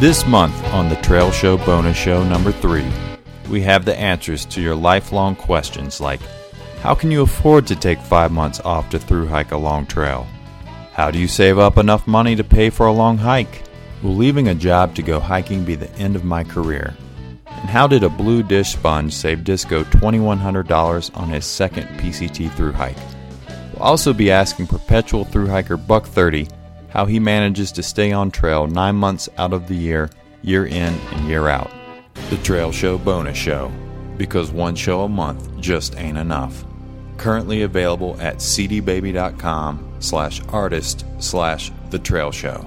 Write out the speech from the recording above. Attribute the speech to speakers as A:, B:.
A: This month on the Trail Show Bonus Show number 3, we have the answers to your lifelong questions like How can you afford to take five months off to through hike a long trail? How do you save up enough money to pay for a long hike? Will leaving a job to go hiking be the end of my career? And how did a blue dish sponge save Disco $2,100 on his second PCT through hike? We'll also be asking perpetual through hiker Buck 30 how he manages to stay on trail nine months out of the year, year in and year out. The Trail Show Bonus Show, because one show a month just ain't enough. Currently available at cdbaby.com slash artist slash the trail show.